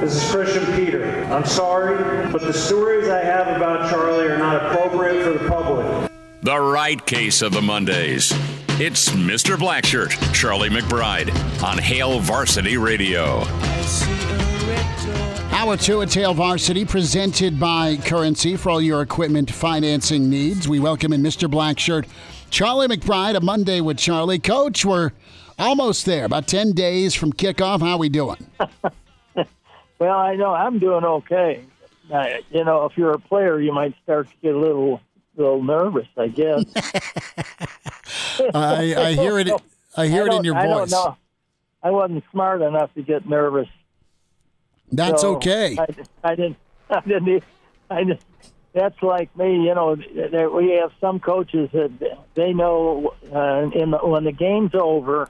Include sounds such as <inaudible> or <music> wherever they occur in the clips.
This is Christian Peter. I'm sorry, but the stories I have about Charlie are not appropriate for the public. The right case of the Mondays. It's Mr. Blackshirt, Charlie McBride, on Hail Varsity Radio. Hour two at Hail Varsity, presented by Currency for all your equipment financing needs. We welcome in Mr. Blackshirt, Charlie McBride, a Monday with Charlie. Coach, we're almost there, about 10 days from kickoff. How we doing? <laughs> well, I know I'm doing okay. Uh, you know, if you're a player, you might start to get a little little nervous, I guess. <laughs> I, I hear it. I hear I it in your I voice. don't know. I wasn't smart enough to get nervous. That's so okay. I, I didn't. <laughs> I didn't. I didn't. That's like me, you know. There, we have some coaches that they know uh, in the, when the game's over.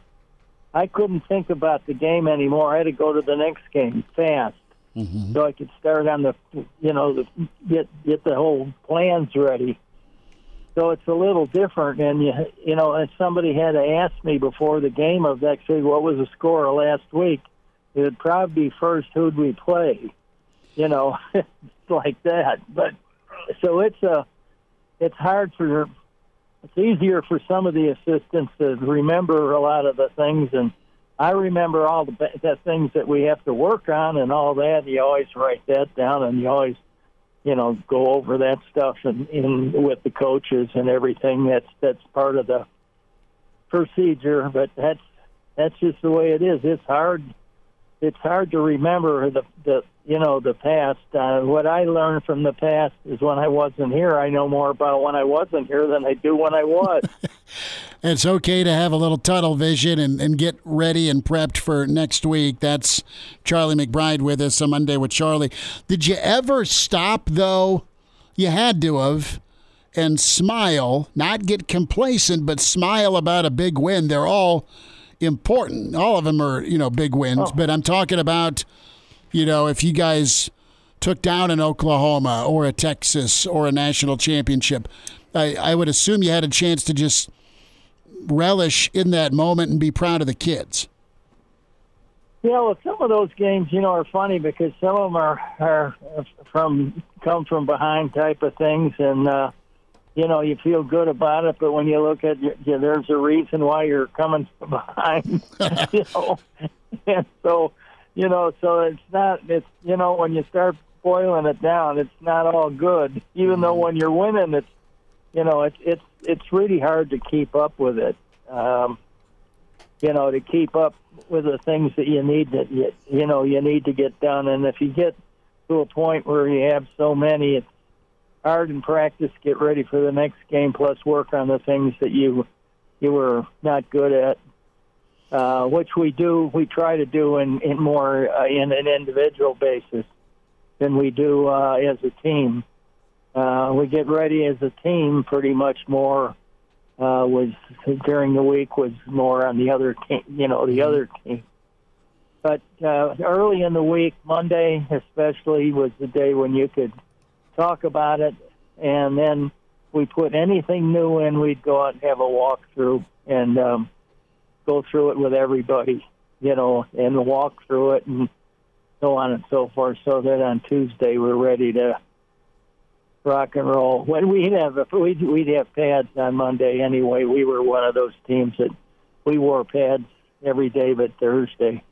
I couldn't think about the game anymore. I had to go to the next game fast, Mm-hmm. so I could start on the, you know, the, get get the whole plans ready. So it's a little different, and you you know, if somebody had to ask me before the game of next week what was the score last week, it would probably be first who'd we play, you know, <laughs> like that. But so it's a, it's hard for, it's easier for some of the assistants to remember a lot of the things, and I remember all the the things that we have to work on and all that. You always write that down, and you always you know, go over that stuff and in with the coaches and everything. That's that's part of the procedure, but that's that's just the way it is. It's hard. It's hard to remember the the you know the past. Uh, what I learned from the past is when I wasn't here. I know more about when I wasn't here than I do when I was. <laughs> It's okay to have a little tunnel vision and, and get ready and prepped for next week. That's Charlie McBride with us on Monday with Charlie. Did you ever stop, though? You had to have, and smile, not get complacent, but smile about a big win. They're all important. All of them are, you know, big wins, but I'm talking about, you know, if you guys took down an Oklahoma or a Texas or a national championship, I, I would assume you had a chance to just relish in that moment and be proud of the kids. Yeah, well, some of those games, you know, are funny because some of them are are from come from behind type of things, and uh, you know, you feel good about it. But when you look at, your, yeah, there's a reason why you're coming from <laughs> behind, <laughs> you know, and so you know, so it's not. It's you know, when you start boiling it down, it's not all good. Even though when you're winning, it's you know, it's it's it's really hard to keep up with it. Um, you know, to keep up with the things that you need that you, you know you need to get done. And if you get to a point where you have so many, it's hard in practice. Get ready for the next game, plus work on the things that you you were not good at. Uh, which we do, we try to do in, in more uh, in an individual basis than we do uh, as a team. Uh, we get ready as a team pretty much more uh, was during the week was more on the other team, you know, the other team. But uh, early in the week, Monday especially, was the day when you could talk about it, and then we put anything new in, we'd go out and have a walkthrough and um, go through it with everybody, you know, and walk through it and so on and so forth, so that on Tuesday we're ready to rock and roll. When we'd have we'd, we'd have pads on Monday anyway. We were one of those teams that we wore pads every day but Thursday.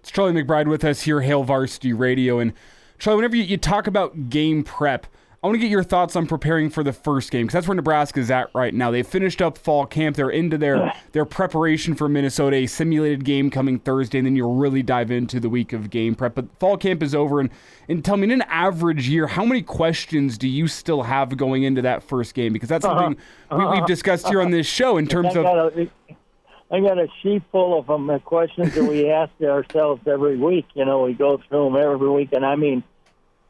It's Charlie McBride with us here, Hail Varsity Radio. And Charlie, whenever you, you talk about game prep, I want to get your thoughts on preparing for the first game because that's where Nebraska's at right now. They've finished up fall camp. They're into their their preparation for Minnesota, a simulated game coming Thursday, and then you'll really dive into the week of game prep. But fall camp is over, and and tell me, in an average year, how many questions do you still have going into that first game? Because that's something uh-huh. we, we've discussed here on this uh-huh. show in terms of a, I got a sheet full of them, the questions that we ask ourselves every week. You know, we go through them every week, and I mean,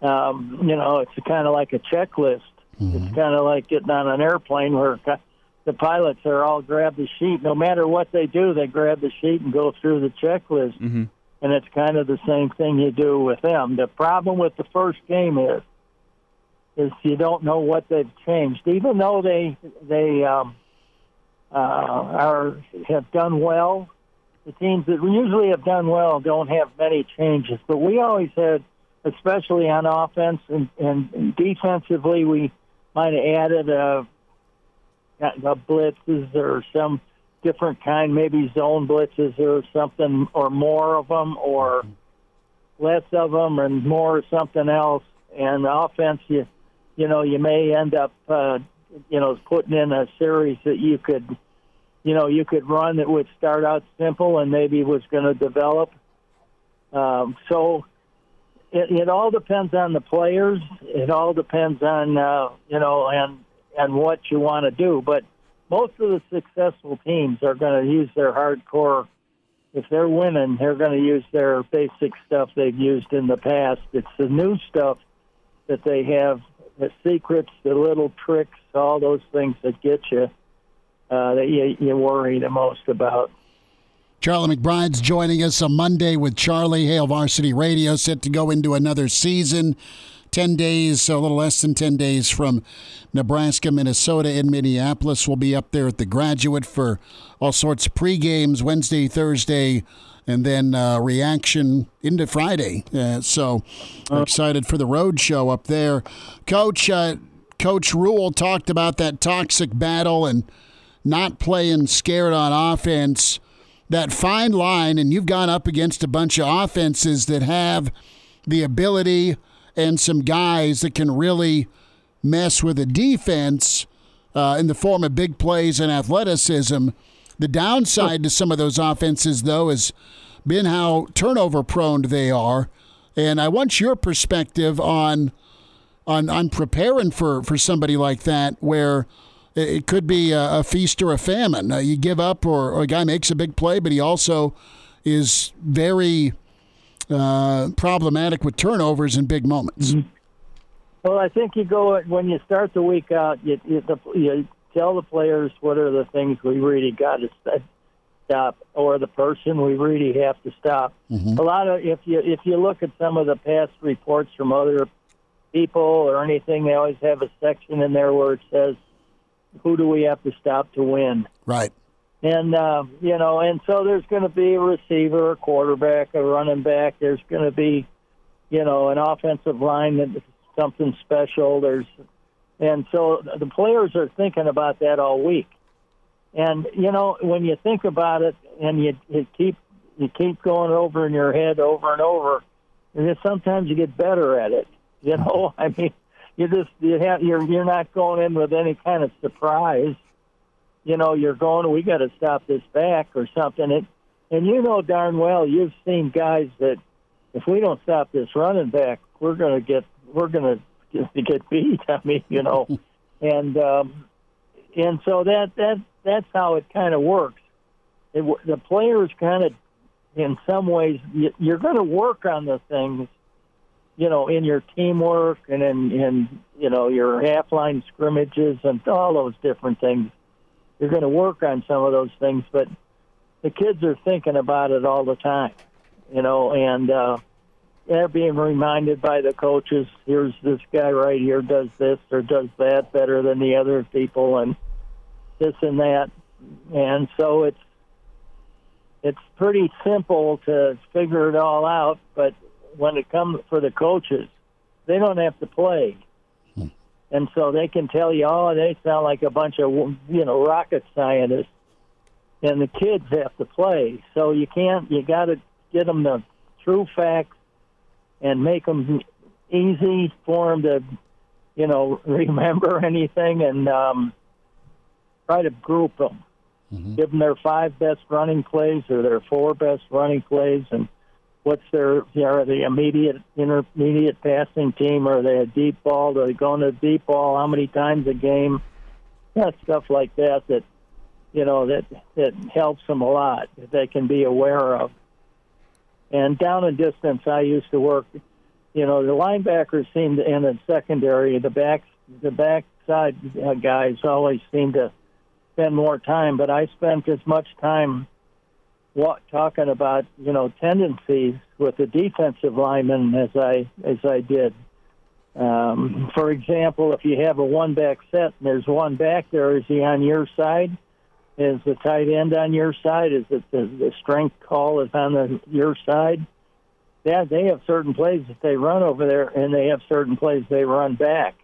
um, you know, it's kind of like a checklist. It's kind of like getting on an airplane where the pilots are all grab the sheet. No matter what they do, they grab the sheet and go through the checklist. Mhm. And it's kind of the same thing you do with them. The problem with the first game is is you don't know what they've changed, even though they they um, uh, are have done well. the teams that usually have done well don't have many changes, but we always had, especially on offense and, and defensively, we might have added a, a blitzes or some different kind, maybe zone blitzes or something, or more of them, or less of them, and more something else. And offense, you, you know, you may end up, uh, you know, putting in a series that you could you know, you could run that would start out simple and maybe was going to develop. Um, so it, it all depends on the players. It all depends on uh, you know and and what you want to do. But most of the successful teams are going to use their hardcore. If they're winning, they're going to use their basic stuff they've used in the past. It's the new stuff that they have, the secrets, the little tricks, all those things that get you uh, that you, you worry the most about. Charlie McBride's joining us on Monday with Charlie Hail Varsity Radio, set to go into another season. 10 days, so a little less than 10 days from Nebraska, Minnesota, and Minneapolis. We'll be up there at the graduate for all sorts of pre games Wednesday, Thursday, and then uh, reaction into Friday. Uh, so excited for the road show up there. Coach, uh, Coach Rhule talked about that toxic battle and not playing scared on offense, that fine line, and you've gone up against a bunch of offenses that have the ability and some guys that can really mess with a defense uh, in the form of big plays and athleticism. The downside to some of those offenses, though, has been how turnover prone they are. And I want your perspective on on on preparing for for somebody like that, where it could be a, a feast or a famine. Uh, you give up, or, or, a guy makes a big play, but he also is very uh, problematic with turnovers in big moments. Mm-hmm. Well, I think you go when you start the week out. You, you, the, you tell the players what are the things we really got to stop, or the person we really have to stop. Mm-hmm. A lot of if you if you look at some of the past reports from other people or anything, they always have a section in there where it says who do we have to stop to win? Right. And uh, you know, and so there's going to be a receiver, a quarterback, a running back. There's going to be, you know, an offensive line that's something special. There's, and so the players are thinking about that all week. And you know, when you think about it, and you, you keep you keep going over in your head over and over, and then sometimes you get better at it. You know, <laughs> I mean, you just you have you're you're not going in with any kind of surprise. You know, you're going. We got to stop this back or something. It, and you know darn well you've seen guys that if we don't stop this running back, we're going to get we're going <laughs> to get beat. I mean, you know, <laughs> and um, and so that that that's how it kind of works. It, the players kind of, in some ways, you're going to work on the things you know, in your teamwork and in, in you know your half line scrimmages and all those different things. You're going to work on some of those things, but the kids are thinking about it all the time, you know, and uh, they're being reminded by the coaches. Here's this guy right here does this or does that better than the other people, and this and that, and so it's it's pretty simple to figure it all out, but when it comes for the coaches, they don't have to play. Hmm. And so they can tell you, oh, they sound like a bunch of, you know, rocket scientists. And the kids have to play. So you can't, you got to get them the true facts and make them easy for them to, you know, <laughs> remember anything and um, try to group them. Mm-hmm. Give them their five best running plays or their four best running plays and – what's their you know, are they immediate intermediate passing team? Are they a deep ball? Are they going to deep ball? How many times a game? Yeah, stuff like that that you know that that helps them a lot that they can be aware of. And down and distance i used to work you know the linebackers seem to in the secondary the back the backside guys always seem to spend more time but i spent as much time talking about you know tendencies with the defensive lineman as I as I did. Um, for example, if you have a one back set and there's one back there, is he on your side is the tight end on your side? Is it the, the strength call is on the, your side? Yeah, they have certain plays that they run over there, and they have certain plays they run back.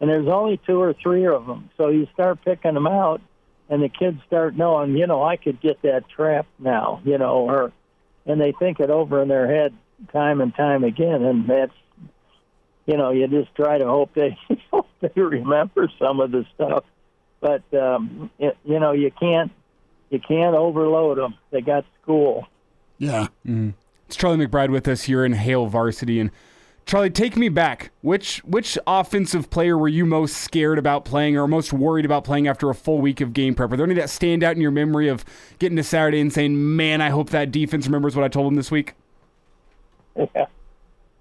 And there's only two or three of them. So you start picking them out, and the kids start knowing, you know, I could get that trap now, you know, or and they think it over in their head time and time again, and that's, you know, you just try to hope they <laughs> they remember some of the stuff, but um, it, you know, you can't you can't overload them. They got school. Yeah. mm It's Charlie McBride with us here in Hail Varsity. And Charlie, take me back. Which which offensive player were you most scared about playing or most worried about playing after a full week of game prep? Are there any that stand out in your memory of getting to Saturday and saying, "Man, I hope that defense remembers what I told them this week"? <laughs> Yeah.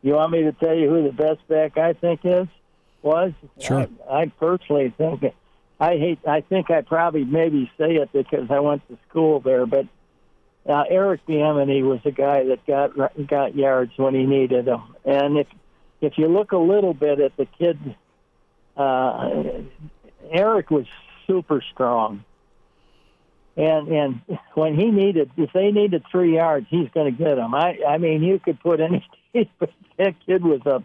You want me to tell you who the best back I think is? Was Sure. I, I personally think I hate. I think I probably maybe say it because I went to school there, but uh, Eric Bieniemy was a guy that got got yards when he needed them. And if if you look a little bit at the kid, uh, Eric was super strong. And and when he needed, if they needed three yards, he's going to get them. I I mean, you could put any. <laughs> But that kid was a,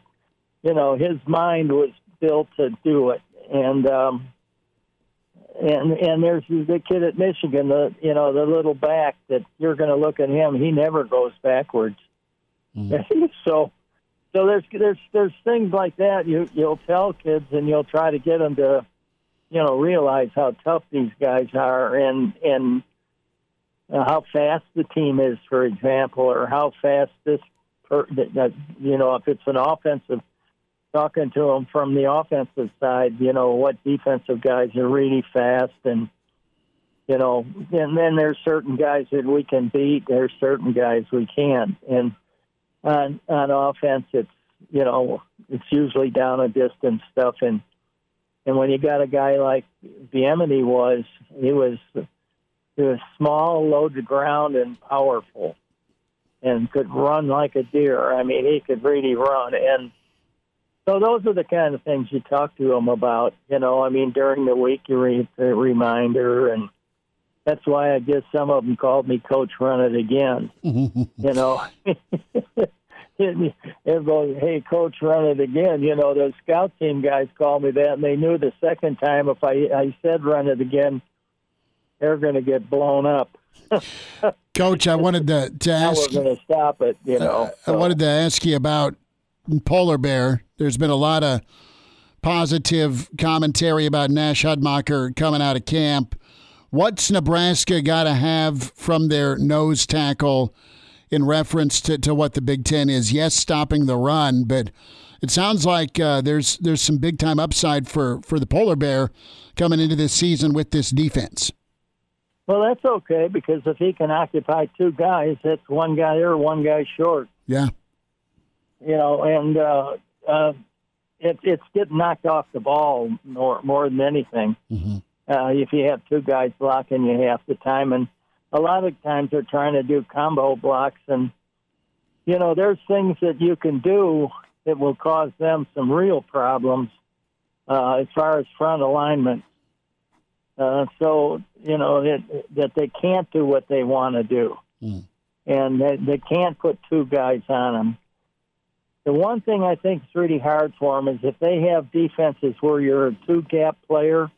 you know, his mind was built to do it. And um, and and there's the kid at Michigan, the you know the little back that you're going to look at him. He never goes backwards. <laughs> so so there's there's there's things like that you you'll tell kids and you'll try to get them to you know realize how tough these guys are and and uh, how fast the team is, for example, or how fast this per, you know if it's an offensive talking to them from the offensive side, you know, what defensive guys are really fast and you know, and then there's certain guys that we can beat, there's certain guys we can't. And on on offense it's you know, it's usually down a distance stuff and and when you got a guy like Bieniemy was, he was he was small, low to ground and powerful and could run like a deer. I mean, he could really run and so those are the kind of things you talk to them about. You know, I mean, during the week you read a reminder, and that's why I guess some of them called me Coach Run It Again. you know, <laughs> everybody, hey, Coach Run It Again. You know, those scout team guys called me that, and they knew the second time if I I said Run It Again, they're going to get blown up. <laughs> Coach, I wanted to, to ask we're going to stop it. You know, I wanted to ask you about Polar Bear. There's been a lot of positive commentary about Nash Hutmacher coming out of camp. What's Nebraska got to have from their nose tackle in reference to, to what the Big Ten is? Yes, stopping the run, but it sounds like uh, there's there's some big time upside for, for the Polar Bear coming into this season with this defense. Well, that's okay because if he can occupy two guys, that's one guy there, one guy short. Yeah. You know, and uh, uh, it, it's getting knocked off the ball more more than anything. Uh, if you have two guys blocking you half the time, and a lot of times they're trying to do combo blocks, and you know, there's things that you can do that will cause them some real problems uh, as far as front alignment. Uh, so you know that that they can't do what they want to do, and they, they can't put two guys on them. The one thing I think is really hard for them is if they have defenses where you're a two gap player.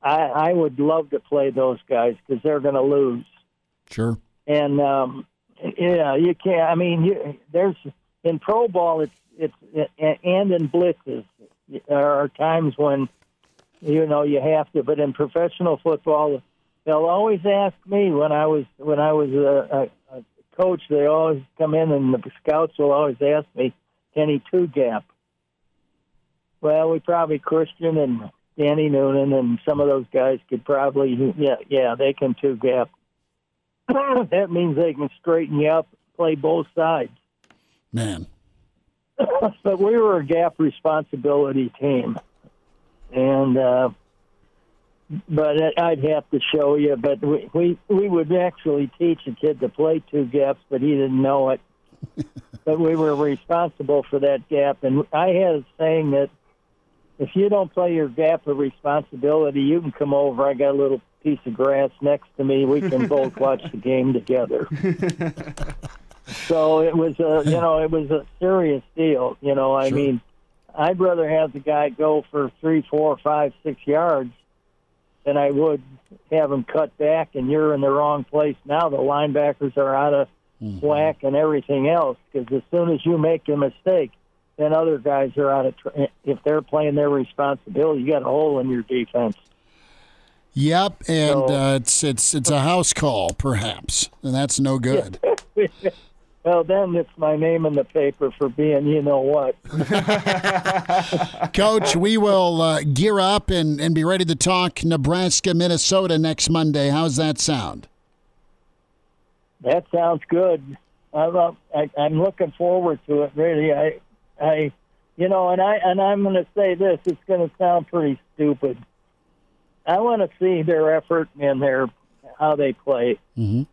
I, I would love to play those guys because they're going to lose Sure. and um, yeah, you can't. I mean, you, there's in pro ball, it's it's and in blitzes there are times when you know you have to, but in professional football, they'll always ask me when I was when I was a, a, a coach. They always come in and the scouts will always ask me, "Can he two gap?" Well, we probably Christian and Danny Noonan and some of those guys could probably yeah yeah they can two gap <clears throat> that means they can straighten you up, play both sides. Man. <clears throat> but we were a gap responsibility team, and uh, but I'd have to show you. But we, we we would actually teach a kid to play two gaps, but he didn't know it. <laughs> but we were responsible for that gap, and I had a saying that if you don't play your gap of responsibility, you can come over. I got a little piece of grass next to me. We can both <laughs> watch the game together. <laughs> so it was a, you know, it was a serious deal. You know, I Sure. mean, I'd rather have the guy go for three, four, five, six yards than I would have them cut back and you're in the wrong place. Now the linebackers are out of whack and everything else because as soon as you make a mistake, then other guys are out of. Tr- if they're playing their responsibility, you got a hole in your defense. Yep, and So- uh, it's it's it's a house call, perhaps, and that's no good. <laughs> well, then it's my name in the paper for being, you know what. <laughs> Coach, we will uh, gear up and, and be ready to talk Nebraska, Minnesota next Monday. How's that sound? That sounds good. I, love- I, I'm looking forward to it. Really, I, I, you know, and I and I'm going to say this. It's going to sound pretty stupid. I want to see their effort and their how they play, Mhm.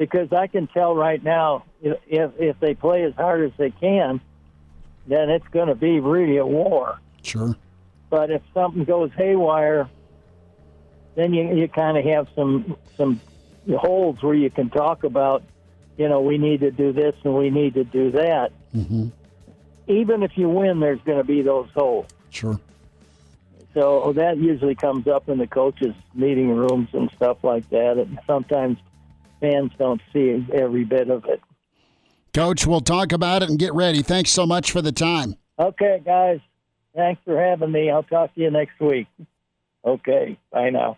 Because I can tell right now if if they play as hard as they can, then it's going to be really a war. Sure. But if something goes haywire, then you you kind of have some some holes where you can talk about, you know, we need to do this and we need to do that. Mm-hmm. Even if you win, there's going to be those holes. Sure. So that usually comes up in the coaches' meeting rooms and stuff like that. And sometimes fans don't see every bit of it. Coach, we'll talk about it and get ready. Thanks so much for the time. Okay, guys, thanks for having me. I'll talk to you next week. Okay, bye now.